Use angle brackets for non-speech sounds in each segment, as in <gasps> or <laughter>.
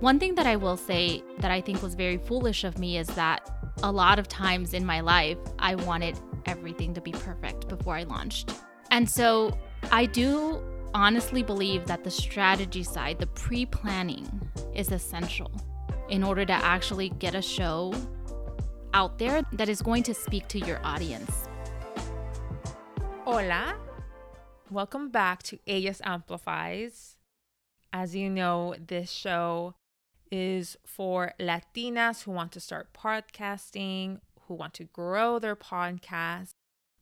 One thing that I will say that I think was very foolish of me is that a lot of times in my life, I wanted everything to be perfect before I launched. And so I do honestly believe that the strategy side, the pre planning, is essential in order to actually get a show out there that is going to speak to your audience. Hola. Welcome back to Ellas Amplifies. As you know, this show is for Latinas who want to start podcasting, who want to grow their podcast,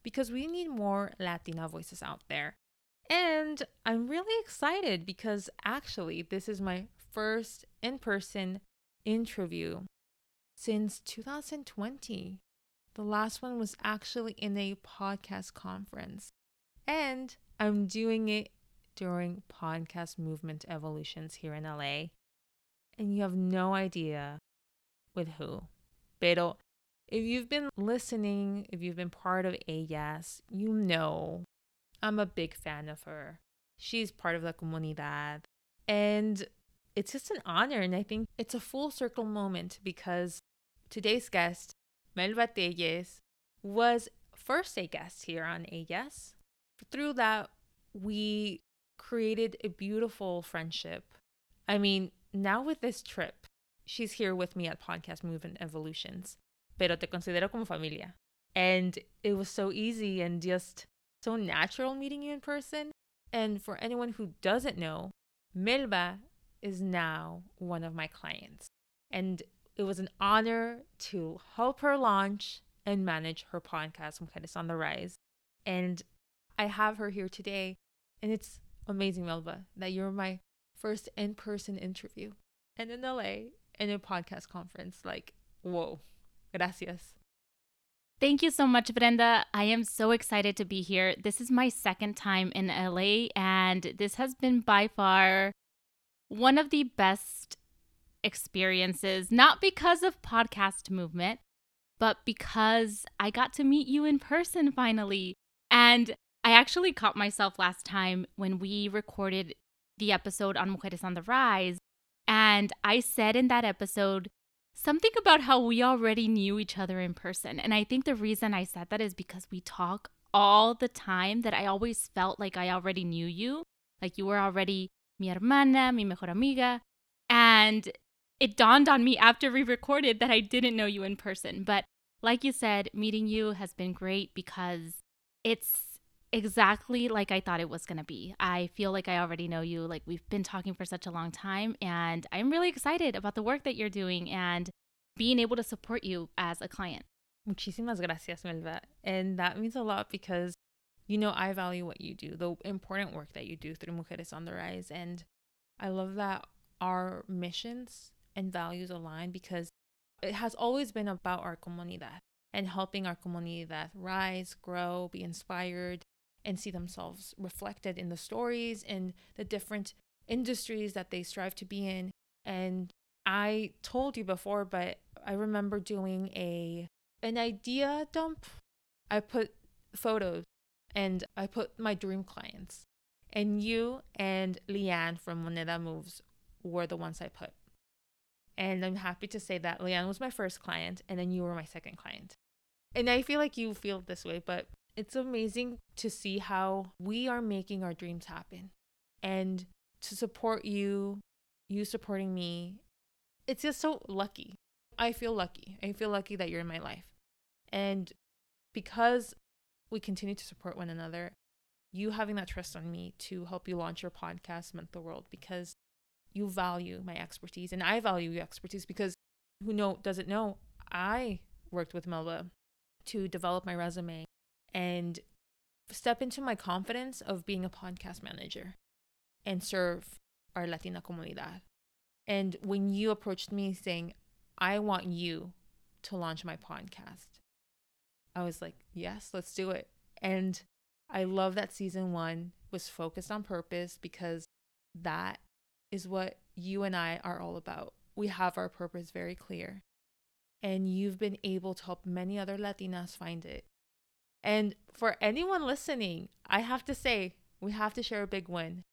because we need more Latina voices out there. And I'm really excited because actually, this is my first in person interview since 2020. The last one was actually in a podcast conference. And I'm doing it during podcast movement evolutions here in LA. And you have no idea with who. Pero if you've been listening, if you've been part of Ellas, you know I'm a big fan of her. She's part of the comunidad. And it's just an honor. And I think it's a full circle moment because today's guest, Melba Telles, was first a guest here on Ellas. Through that, we created a beautiful friendship. I mean, now with this trip, she's here with me at Podcast Movement Evolutions, pero te considero como familia. And it was so easy and just so natural meeting you in person. And for anyone who doesn't know, Melba is now one of my clients. And it was an honor to help her launch and manage her podcast, Mujeres on the Rise. And I have her here today. And it's amazing, Melba, that you're my first in person interview and in LA in a podcast conference. Like, whoa, gracias. Thank you so much, Brenda. I am so excited to be here. This is my second time in LA, and this has been by far one of the best experiences, not because of podcast movement, but because I got to meet you in person finally. And I actually caught myself last time when we recorded the episode on Mujeres on the Rise. And I said in that episode something about how we already knew each other in person. And I think the reason I said that is because we talk all the time that I always felt like I already knew you. Like you were already mi hermana, mi mejor amiga. And it dawned on me after we recorded that I didn't know you in person. But like you said, meeting you has been great because it's exactly like I thought it was going to be. I feel like I already know you. Like we've been talking for such a long time, and I'm really excited about the work that you're doing and being able to support you as a client. Muchísimas gracias, Melba. And that means a lot because, you know, I value what you do, the important work that you do through Mujeres on the Rise. And I love that our missions and values align because it has always been about our comunidad and helping our comunidad rise, grow, be inspired, and see themselves reflected in the stories and the different industries that they strive to be in. And I told you before, but I remember doing a an idea dump. I put photos and I put my dream clients. And you and Leanne from Moneda Moves were the ones I put. And I'm happy to say that Leanne was my first client and then you were my second client. And I feel like you feel this way, but it's amazing to see how we are making our dreams happen and to support you, you supporting me. It's just so lucky. I feel lucky. I feel lucky that you're in my life. And because we continue to support one another, you having that trust on me to help you launch your podcast meant the world because you value my expertise and I value your expertise because who know doesn't know I worked with Melba to develop my resume and step into my confidence of being a podcast manager and serve our Latina comunidad. And when you approached me saying, I want you to launch my podcast, I was like, yes, let's do it. And I love that season one was focused on purpose because that is what you and I are all about. We have our purpose very clear. And you've been able to help many other Latinas find it. And for anyone listening, I have to say, we have to share a big win.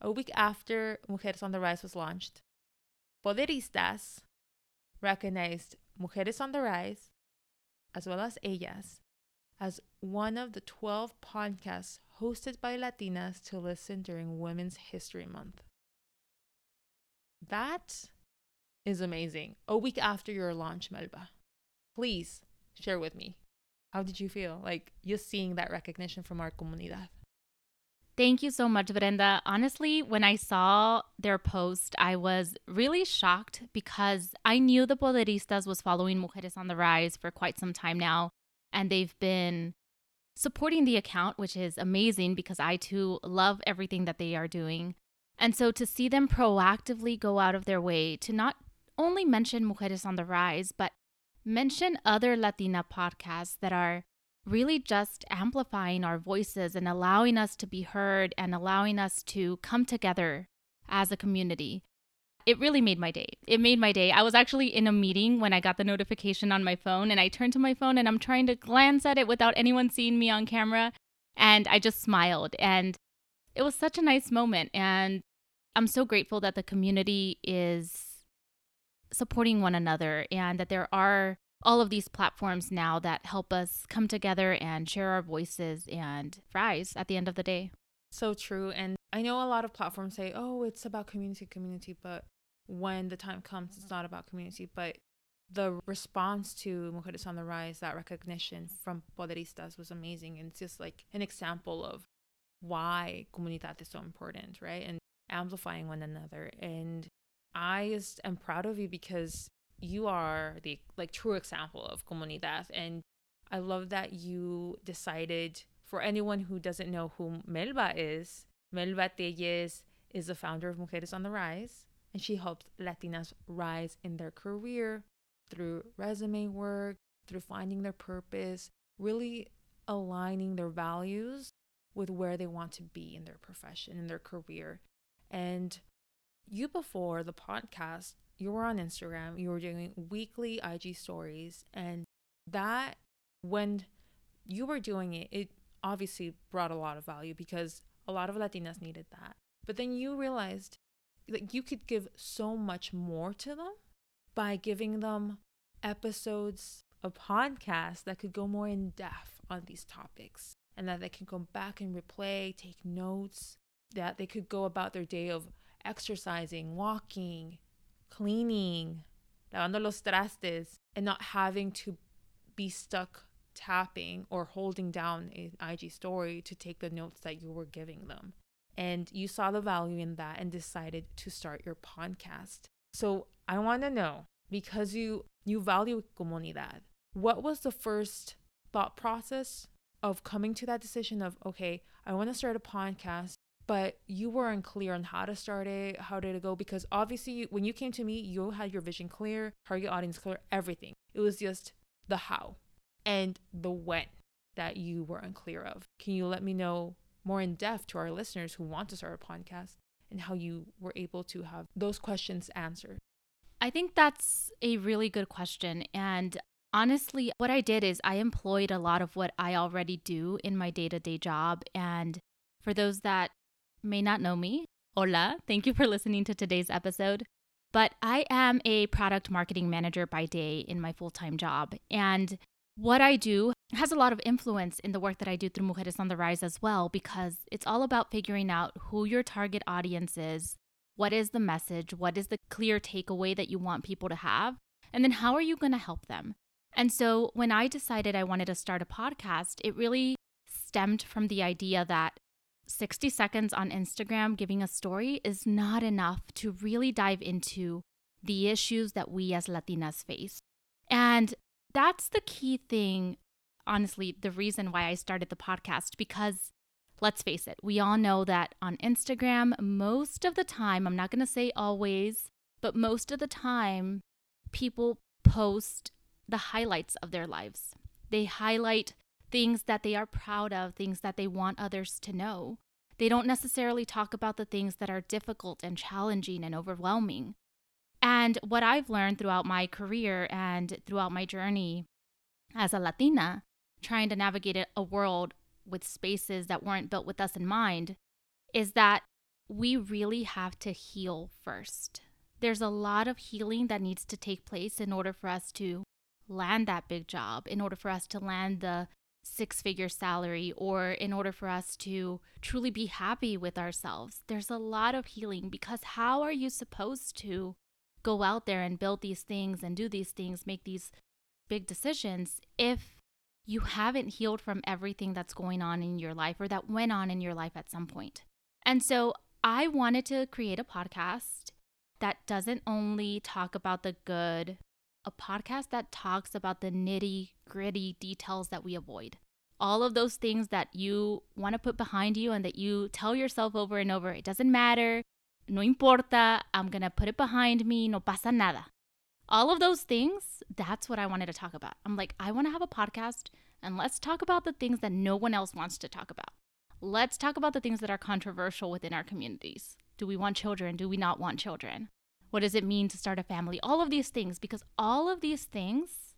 A week after Mujeres on the Rise was launched, Poderistas recognized Mujeres on the Rise, as well as Ellas, as one of the 12 podcasts hosted by Latinas to listen during Women's History Month. That is amazing. A week after your launch, Melba. Please share with me. How did you feel? Like just seeing that recognition from our comunidad. Thank you so much, Brenda. Honestly, when I saw their post, I was really shocked because I knew the Poderistas was following Mujeres on the Rise for quite some time now. And they've been supporting the account, which is amazing because I too love everything that they are doing. And so to see them proactively go out of their way to not only mention Mujeres on the Rise, but mention other Latina podcasts that are really just amplifying our voices and allowing us to be heard and allowing us to come together as a community. It really made my day. It made my day. I was actually in a meeting when I got the notification on my phone, and I turned to my phone and I'm trying to glance at it without anyone seeing me on camera. And I just smiled. And it was such a nice moment. And I'm so grateful that the community is supporting one another and that there are all of these platforms now that help us come together and share our voices and rise at the end of the day. So true. And I know a lot of platforms say, oh, it's about community, community, but when the time comes, it's not about community. But the response to Mujeres on the Rise, that recognition from Poderistas was amazing. And it's just like an example of why comunidad is so important, right? And amplifying one another. And I just am proud of you because you are the like true example of comunidad and I love that you decided for anyone who doesn't know who Melba is, Melba Telles is the founder of Mujeres on the Rise and she helps Latinas rise in their career through resume work, through finding their purpose, really aligning their values with where they want to be in their profession, in their career. And you before the podcast, you were on Instagram, you were doing weekly IG stories, and that when you were doing it, it obviously brought a lot of value because a lot of Latinas needed that. But then you realized that you could give so much more to them by giving them episodes of podcasts that could go more in depth on these topics and that they can go back and replay, take notes, that they could go about their day of exercising, walking, cleaning, lavando los trastes, and not having to be stuck tapping or holding down an IG story to take the notes that you were giving them. And you saw the value in that and decided to start your podcast. So I want to know because you you value comunidad. What was the first thought process of coming to that decision of okay, I want to start a podcast but you weren't clear on how to start it, how did it go? Because obviously, when you came to me, you had your vision clear, target audience clear, everything. It was just the how and the when that you were unclear of. Can you let me know more in depth to our listeners who want to start a podcast and how you were able to have those questions answered? I think that's a really good question. And honestly, what I did is I employed a lot of what I already do in my day to day job. And for those that may not know me, hola, thank you for listening to today's episode. But I am a product marketing manager by day in my full time job. And what I do has a lot of influence in the work that I do through Mujeres on the Rise as well, because it's all about figuring out who your target audience is, what is the message, what is the clear takeaway that you want people to have, and then how are you going to help them. And so when I decided I wanted to start a podcast, it really stemmed from the idea that 60 seconds on Instagram giving a story is not enough to really dive into the issues that we as Latinas face. And that's the key thing, honestly, the reason why I started the podcast, because let's face it, we all know that on Instagram, most of the time, I'm not going to say always, but most of the time, people post the highlights of their lives. They highlight things that they are proud of, things that they want others to know. They don't necessarily talk about the things that are difficult and challenging and overwhelming. And what I've learned throughout my career and throughout my journey as a Latina, trying to navigate a world with spaces that weren't built with us in mind, is that we really have to heal first. there's a lot of healing that needs to take place in order for us to land that big job, in order for us to land the six figure salary, or in order for us to truly be happy with ourselves. There's a lot of healing because how are you supposed to go out there and build these things and do these things, make these big decisions if you haven't healed from everything that's going on in your life or that went on in your life at some point? And so I wanted to create a podcast that doesn't only talk about the good, a podcast that talks about the nitty gritty details that we avoid. All of those things that you want to put behind you and that you tell yourself over and over, it doesn't matter, no importa, I'm going to put it behind me, no pasa nada. All of those things, that's what I wanted to talk about. I'm like, I want to have a podcast and let's talk about the things that no one else wants to talk about. Let's talk about the things that are controversial within our communities. Do we want children? Do we not want children? What does it mean to start a family? All of these things, because all of these things,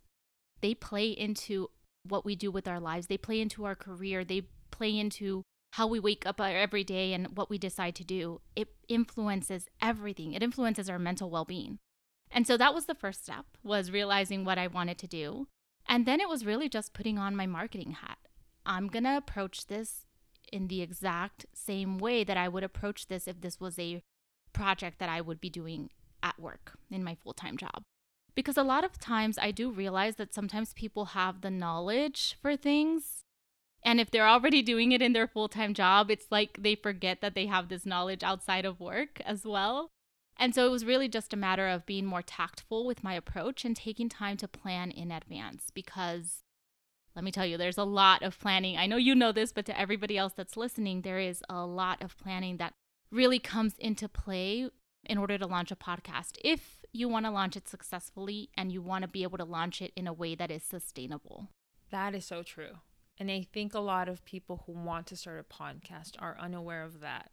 they play into what we do with our lives. They play into our career. They play into how we wake up every day and what we decide to do. It influences everything. It influences our mental well-being. And so that was the first step was realizing what I wanted to do. And then it was really just putting on my marketing hat. I'm going to approach this in the exact same way that I would approach this if this was a project that I would be doing at work in my full time job. Because a lot of times I do realize that sometimes people have the knowledge for things. And if they're already doing it in their full time job, it's like they forget that they have this knowledge outside of work as well. And so it was really just a matter of being more tactful with my approach and taking time to plan in advance because let me tell you, there's a lot of planning. I know you know this, but to everybody else that's listening, there is a lot of planning that really comes into play in order to launch a podcast. If you want to launch it successfully and you want to be able to launch it in a way that is sustainable. That is so true. And I think a lot of people who want to start a podcast are unaware of that,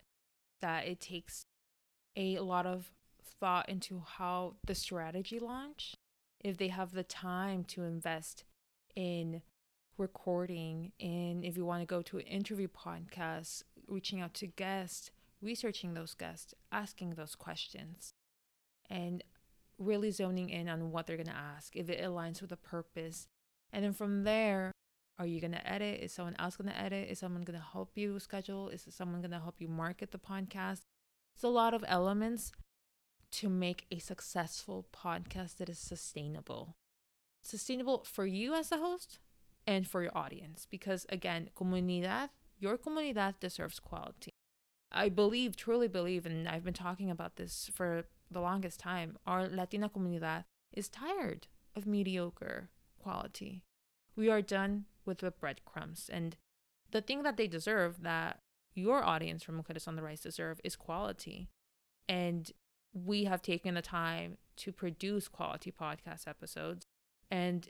that it takes a lot of thought into how the strategy launch, if they have the time to invest in recording and if you want to go to an interview podcast, reaching out to guests, researching those guests, asking those questions, and really zoning in on what they're going to ask, if it aligns with the purpose. And then from there, are you going to edit? Is someone else going to edit? Is someone going to help you schedule? Is someone going to help you market the podcast? It's a lot of elements to make a successful podcast that is sustainable. Sustainable for you as a host, and for your audience. Because again, comunidad, your comunidad deserves quality. I believe, truly believe, and I've been talking about this for the longest time, our Latina comunidad is tired of mediocre quality. We are done with the breadcrumbs. And the thing that they deserve, that your audience from Mujeres on the Rise deserve, is quality. And we have taken the time to produce quality podcast episodes. And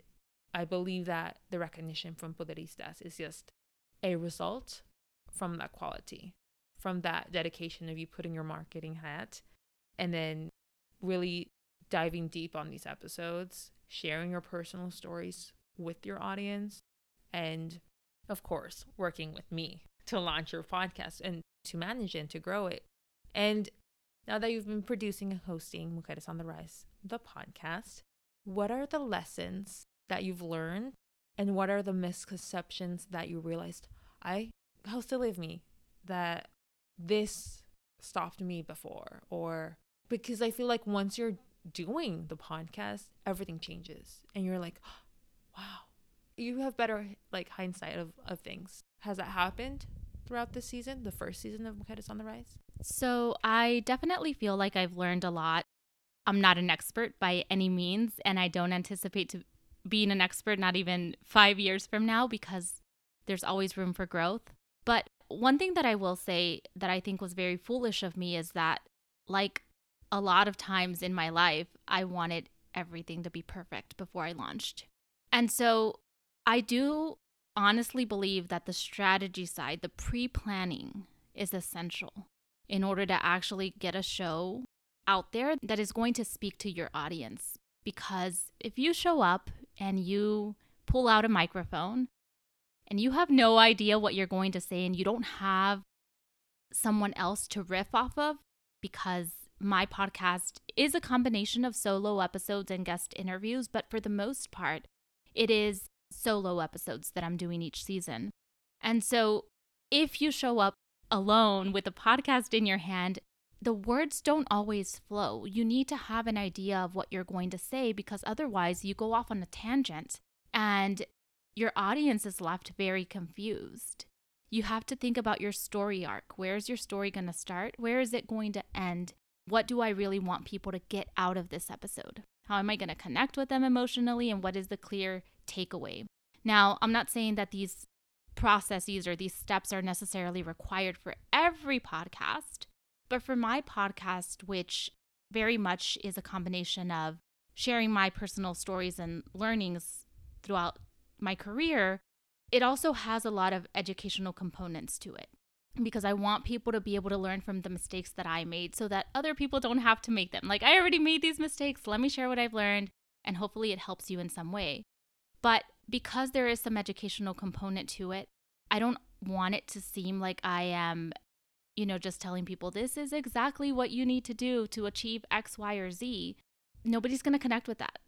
I believe that the recognition from Poderistas is just a result from that quality, from that dedication of you putting your marketing hat and then really diving deep on these episodes, sharing your personal stories with your audience, and of course, working with me to launch your podcast and to manage and to grow it. And now that you've been producing and hosting Mujeres on the Rise, the podcast, what are the lessons that you've learned and what are the misconceptions that you realized i how silly of me that this stopped me before or because i feel like once you're doing the podcast everything changes and you're like <gasps> wow you have better like hindsight of, of things. Has that happened throughout the season the first season of Mujeres on the Rise? So i definitely feel like i've learned a lot. I'm not an expert by any means and i don't anticipate to being an expert not even five years from now because there's always room for growth. But one thing that I will say that I think was very foolish of me is that, like a lot of times in my life, I wanted everything to be perfect before I launched. And so I do honestly believe that the strategy side, the pre planning, is essential in order to actually get a show out there that is going to speak to your audience. Because if you show up and you pull out a microphone and you have no idea what you're going to say and you don't have someone else to riff off of because my podcast is a combination of solo episodes and guest interviews, but for the most part, it is solo episodes that I'm doing each season. And so if you show up alone with a podcast in your hand, the words don't always flow. You need to have an idea of what you're going to say because otherwise you go off on a tangent and your audience is left very confused. You have to think about your story arc. Where is your story going to start? Where is it going to end? What do I really want people to get out of this episode? How am I going to connect with them emotionally? And what is the clear takeaway? Now, I'm not saying that these processes or these steps are necessarily required for every podcast, but for my podcast, which very much is a combination of sharing my personal stories and learnings throughout my career, it also has a lot of educational components to it because I want people to be able to learn from the mistakes that I made so that other people don't have to make them. Like, I already made these mistakes. Let me share what I've learned, and hopefully it helps you in some way. But because there is some educational component to it, I don't want it to seem like I am, you know, just telling people this is exactly what you need to do to achieve X, Y, or Z. Nobody's going to connect with that.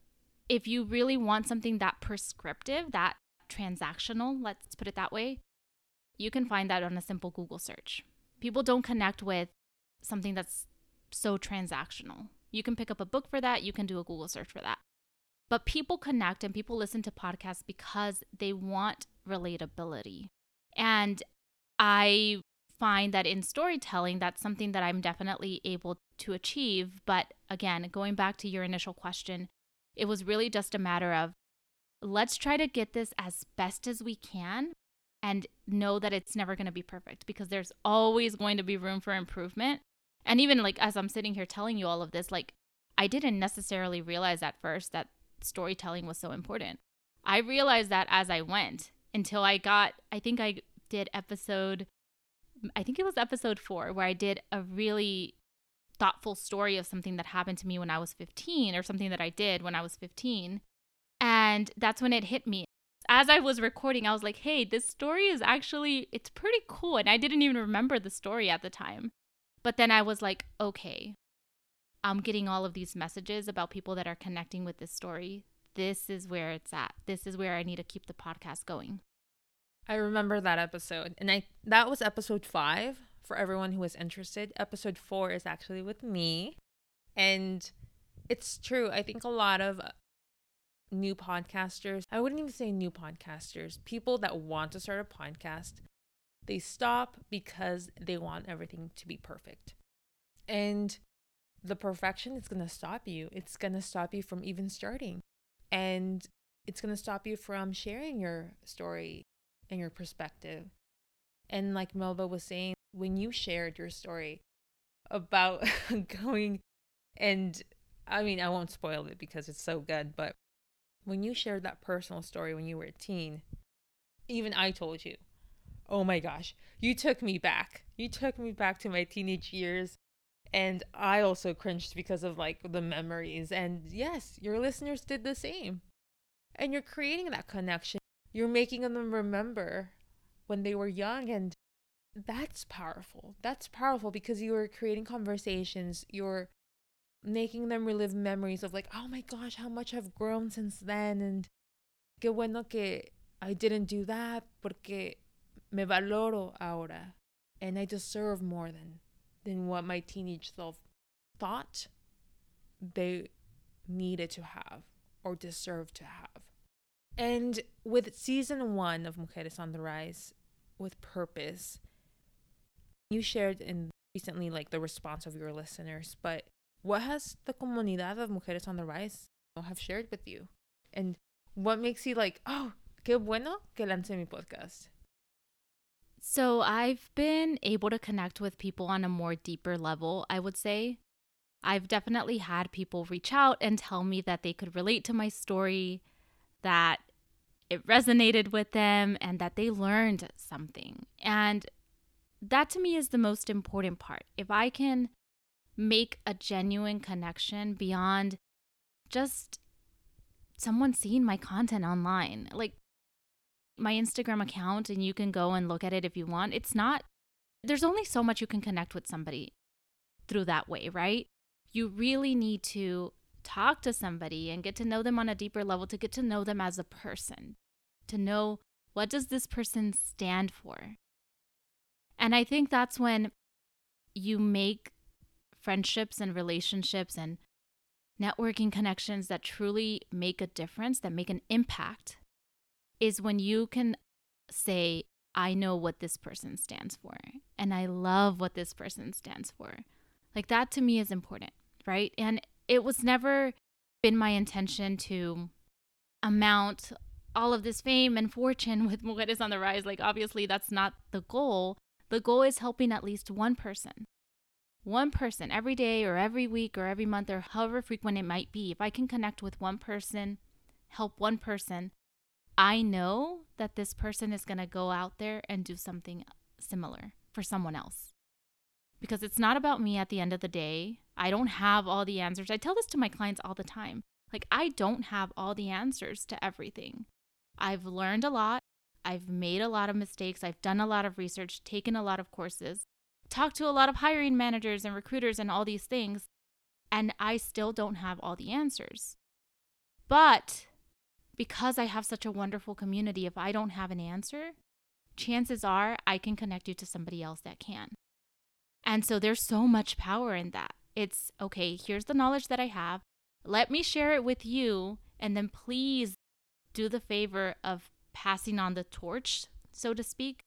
If you really want something that prescriptive, that transactional, let's put it that way, you can find that on a simple Google search. People don't connect with something that's so transactional. You can pick up a book for that, you can do a Google search for that. But people connect and people listen to podcasts because they want relatability. And I find that in storytelling, that's something that I'm definitely able to achieve. But again, going back to your initial question, it was really just a matter of let's try to get this as best as we can and know that it's never going to be perfect because there's always going to be room for improvement. And even like as I'm sitting here telling you all of this, like I didn't necessarily realize at first that storytelling was so important. I realized that as I went until I got, I think I did episode, I think it was episode four, where I did a really thoughtful story of something that happened to me when I was 15 or something that I did when I was 15. And that's when it hit me. As I was recording, I was like, hey, this story is actually, it's pretty cool. And I didn't even remember the story at the time. But then I was like, okay, I'm getting all of these messages about people that are connecting with this story. This is where it's at. This is where I need to keep the podcast going. I remember that episode. And I that was episode 5 for everyone who is interested. Episode 4 is actually with me. And it's true. I think a lot of uh, new podcasters, I wouldn't even say new podcasters, people that want to start a podcast, they stop because they want everything to be perfect. And the perfection is going to stop you. It's going to stop you from even starting. And it's going to stop you from sharing your story and your perspective. And like Melba was saying, when you shared your story about <laughs> going and I mean, I won't spoil it because it's so good, but when you shared that personal story when you were a teen, even I told you, oh my gosh, you took me back. You took me back to my teenage years and I also cringed because of like the memories. And yes, your listeners did the same. And you're creating that connection. You're making them remember when they were young. And that's powerful. That's powerful because you are creating conversations. You're making them relive memories of like, oh my gosh, how much I've grown since then. And qué bueno que I didn't do that porque me valoro ahora. And I deserve more than than what my teenage self thought they needed to have or deserved to have. And with season one of Mujeres on the Rise, with purpose, you shared in recently like the response of your listeners, but what has the comunidad of Mujeres on the Rise have shared with you? And what makes you like, oh, qué bueno que lance mi podcast? So I've been able to connect with people on a more deeper level, I would say. I've definitely had people reach out and tell me that they could relate to my story, that it resonated with them, and that they learned something. And that to me is the most important part. If I can make a genuine connection beyond just someone seeing my content online, like my Instagram account and you can go and look at it if you want. It's not, there's only so much you can connect with somebody through that way, right? you really need to talk to somebody and get to know them on a deeper level to get to know them as a person, to know what does this person stand for. And I think that's when you make friendships and relationships and networking connections that truly make a difference, that make an impact, is when you can say, I know what this person stands for, and I love what this person stands for. Like that to me is important, right? And it was never been my intention to amount all of this fame and fortune <laughs> with Mujeres on the Rise. Like, obviously, that's not the goal. The goal is helping at least one person. One person every day or every week or every month or however frequent it might be. If I can connect with one person, help one person, I know that this person is going to go out there and do something similar for someone else. Because it's not about me at the end of the day. I don't have all the answers. I tell this to my clients all the time. Like, I don't have all the answers to everything. I've learned a lot. I've made a lot of mistakes. I've done a lot of research, taken a lot of courses, talked to a lot of hiring managers and recruiters and all these things. And I still don't have all the answers. But because I have such a wonderful community, if I don't have an answer, chances are I can connect you to somebody else that can. And so there's so much power in that. It's okay, here's the knowledge that I have. Let me share it with you. And then please do the favor of passing on the torch, so to speak,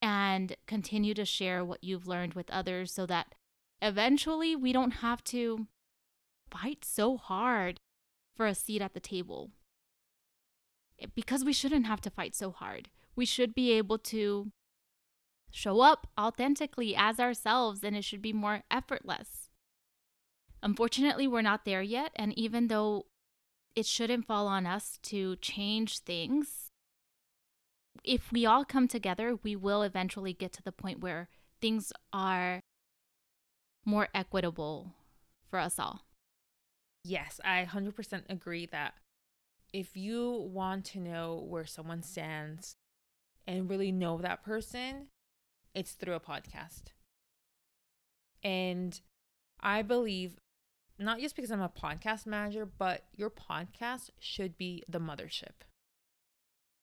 and continue to share what you've learned with others so that eventually we don't have to fight so hard for a seat at the table. Because we shouldn't have to fight so hard. We should be able to show up authentically as ourselves and it should be more effortless. Unfortunately, we're not there yet. And even though it shouldn't fall on us to change things. If we all come together, we will eventually get to the point where things are more equitable for us all. Yes, I 100% agree that if you want to know where someone stands and really know that person, it's through a podcast. And I believe not just because I'm a podcast manager, but your podcast should be the mothership.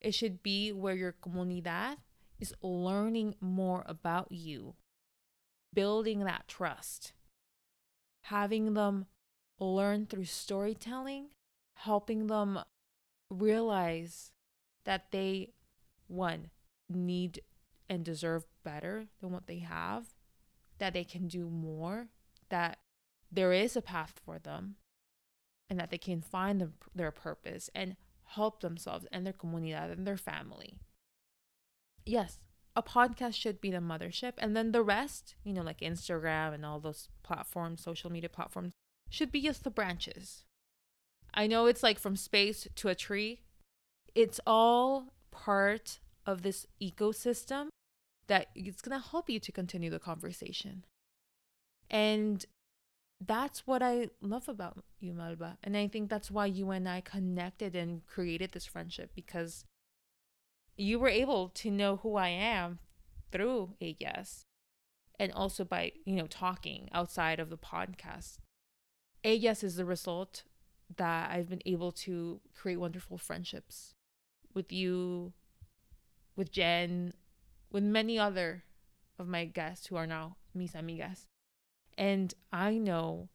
It should be where your comunidad is learning more about you, building that trust, having them learn through storytelling, helping them realize that they, one, need and deserve better than what they have, that they can do more, that there is a path for them and that they can find them, their purpose. And help themselves and their comunidad and their family. Yes, a podcast should be the mothership. And then the rest, you know, like Instagram and all those platforms, social media platforms, should be just the branches. I know it's like from space to a tree. It's all part of this ecosystem that it's going to help you to continue the conversation. And that's what I love about you, Melba. And I think that's why you and I connected and created this friendship because you were able to know who I am through Ellas and also by, you know, talking outside of the podcast. Ellas is the result that I've been able to create wonderful friendships with you, with Jen, with many other of my guests who are now mis amigas. And I know,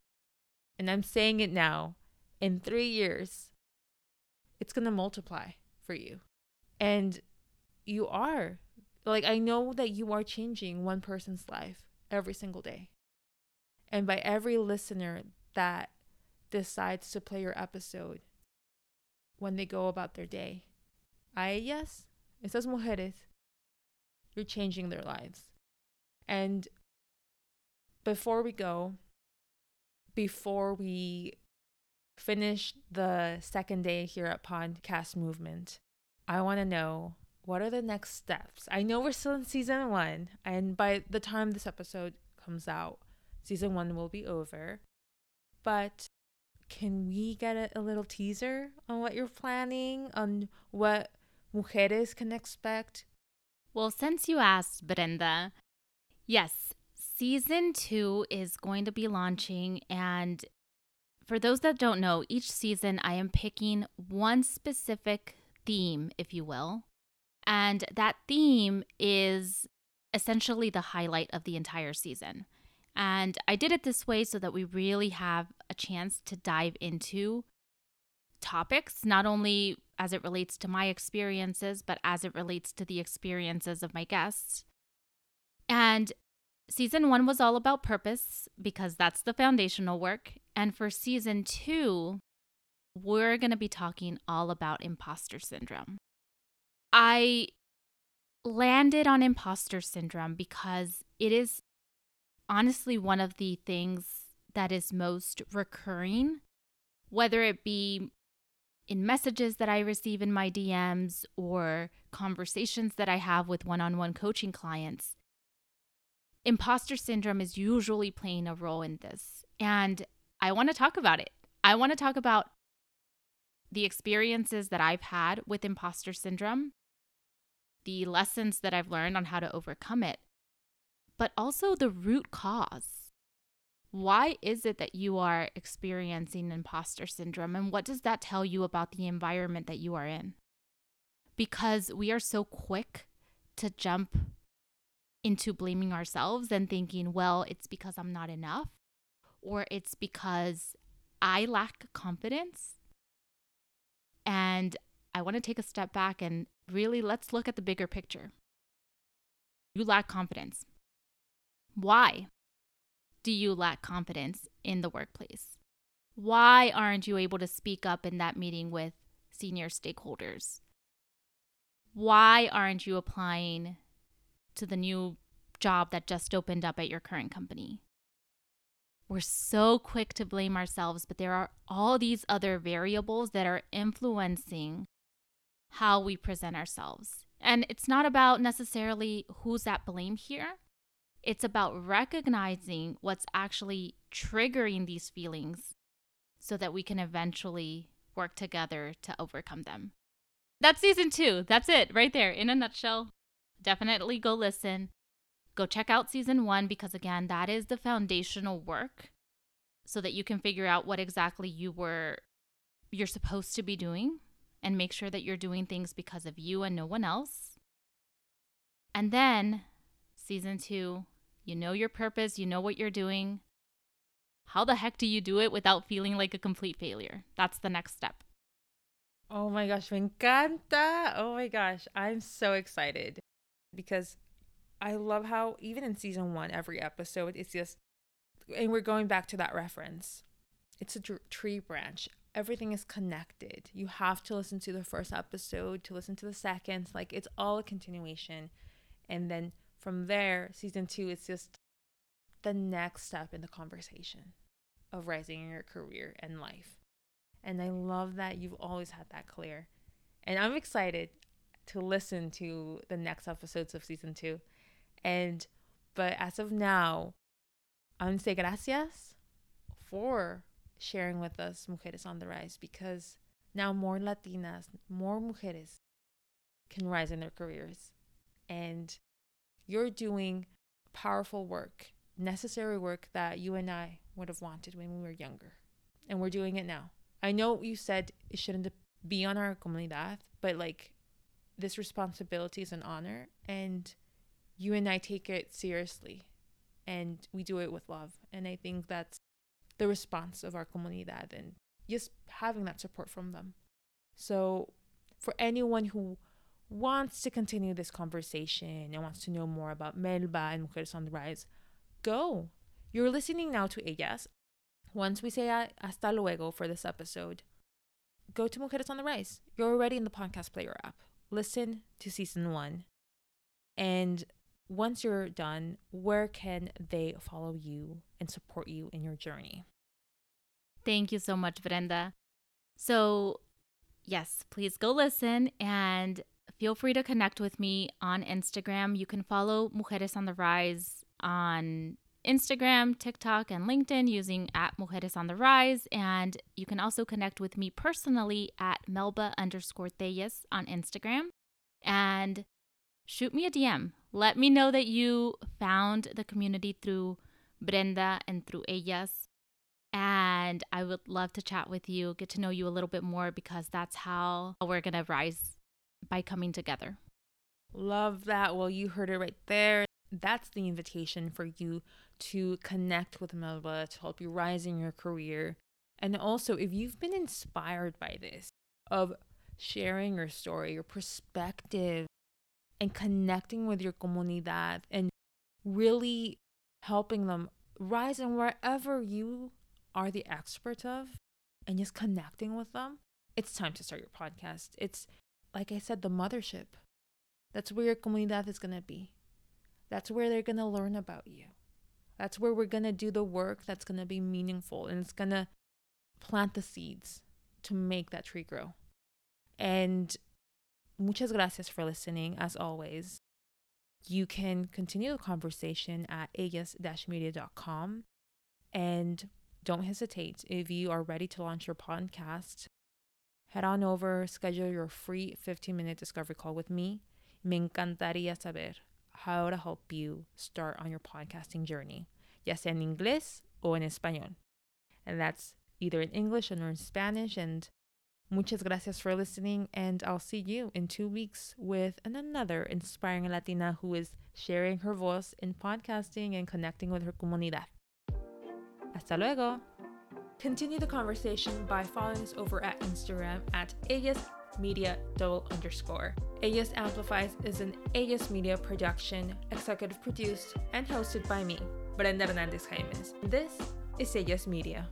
and I'm saying it now, in three years, it's going to multiply for you. And you are. Like, I know that you are changing one person's life every single day. And by every listener that decides to play your episode when they go about their day, I, yes, esas mujeres, you're changing their lives. And before we go, before we finish the second day here at Podcast Movement, I want to know what are the next steps? I know we're still in season one, and by the time this episode comes out, season one will be over. But can we get a, a little teaser on what you're planning, on what mujeres can expect? Well, since you asked, Brenda, yes, season two is going to be launching. And for those that don't know, each season I am picking one specific theme, if you will. And that theme is essentially the highlight of the entire season. And I did it this way so that we really have a chance to dive into topics, not only as it relates to my experiences, but as it relates to the experiences of my guests. And season one was all about purpose because that's the foundational work. And for season two, we're going to be talking all about imposter syndrome. I landed on imposter syndrome because it is honestly one of the things that is most recurring, whether it be in messages that I receive in my DMs or conversations that I have with one on one coaching clients. Imposter syndrome is usually playing a role in this. And I want to talk about it. I want to talk about the experiences that I've had with imposter syndrome, the lessons that I've learned on how to overcome it, but also the root cause. Why is it that you are experiencing imposter syndrome? And what does that tell you about the environment that you are in? Because we are so quick to jump into blaming ourselves and thinking, well, it's because I'm not enough, or it's because I lack confidence. And I want to take a step back and really let's look at the bigger picture. You lack confidence. Why? do you lack confidence in the workplace? Why aren't you able to speak up in that meeting with senior stakeholders? Why aren't you applying to the new job that just opened up at your current company? We're so quick to blame ourselves, but there are all these other variables that are influencing how we present ourselves. And it's not about necessarily who's at blame here. It's about recognizing what's actually triggering these feelings so that we can eventually work together to overcome them. That's season two. That's it right there in a nutshell. Definitely go listen. Go check out season one because, again, that is the foundational work so that you can figure out what exactly you were you're supposed to be doing and make sure that you're doing things because of you and no one else. And then season two, you know your purpose, you know what you're doing. How the heck do you do it without feeling like a complete failure? That's the next step. Oh my gosh, me encanta. Oh my gosh, I'm so excited because I love how even in season one, every episode, it's just, and we're going back to that reference. It's a tree branch. Everything is connected. You have to listen to the first episode to listen to the second. Like it's all a continuation. And then from there, season two is just the next step in the conversation of rising in your career and life. And I love that you've always had that clear. And I'm excited to listen to the next episodes of season two. And, but as of now, I want to say gracias for sharing with us Mujeres on the Rise because now more Latinas, more mujeres can rise in their careers. And you're doing powerful work, necessary work that you and I would have wanted when we were younger. And we're doing it now. I know you said it shouldn't be on our comunidad, but like this responsibility is an honor and you and I take it seriously and we do it with love. And I think that's the response of our comunidad and just having that support from them. So for anyone who wants to continue this conversation and wants to know more about Melba and Mujeres on the Rise, go. You're listening now to Ellas. Once we say hasta luego for this episode, go to Mujeres on the Rise. You're already in the podcast player app. Listen to season one. And once you're done, where can they follow you and support you in your journey? Thank you so much, Brenda. So, yes, please go listen and feel free to connect with me on Instagram. You can follow Mujeres on the Rise on Instagram, TikTok, and LinkedIn using at Mujeres on the Rise. And you can also connect with me personally at Melba underscore Telles on Instagram. And shoot me a DM. Let me know that you found the community through Brenda and through Ellas. And I would love to chat with you, get to know you a little bit more because that's how we're going to rise by coming together. Love that. Well, you heard it right there. That's the invitation for you to connect with Melba to help you rise in your career. And also, if you've been inspired by this, of sharing your story, your perspective, and connecting with your comunidad and really helping them rise in wherever you are the expert of and just connecting with them, it's time to start your podcast. It's, like I said, the mothership. That's where your comunidad is going to be. That's where they're going to learn about you. That's where we're going to do the work that's going to be meaningful and it's going to plant the seeds to make that tree grow. And muchas gracias for listening, as always. You can continue the conversation at ellas-media.com. And don't hesitate if you are ready to launch your podcast. Head on over, schedule your free 15 minute discovery call with me. Me encantaría saber how to help you start on your podcasting journey, sea en inglés o en español. And that's either in English or in Spanish. And Muchas gracias for listening, and I'll see you in two weeks with another inspiring Latina who is sharing her voice in podcasting and connecting with her comunidad. Hasta luego! Continue the conversation by following us over at Instagram at Ellas Media double underscore. Ellas Amplifies is an Ellas Media production, executive produced and hosted by me, Brenda Hernandez Jaimes. This is Ellas Media.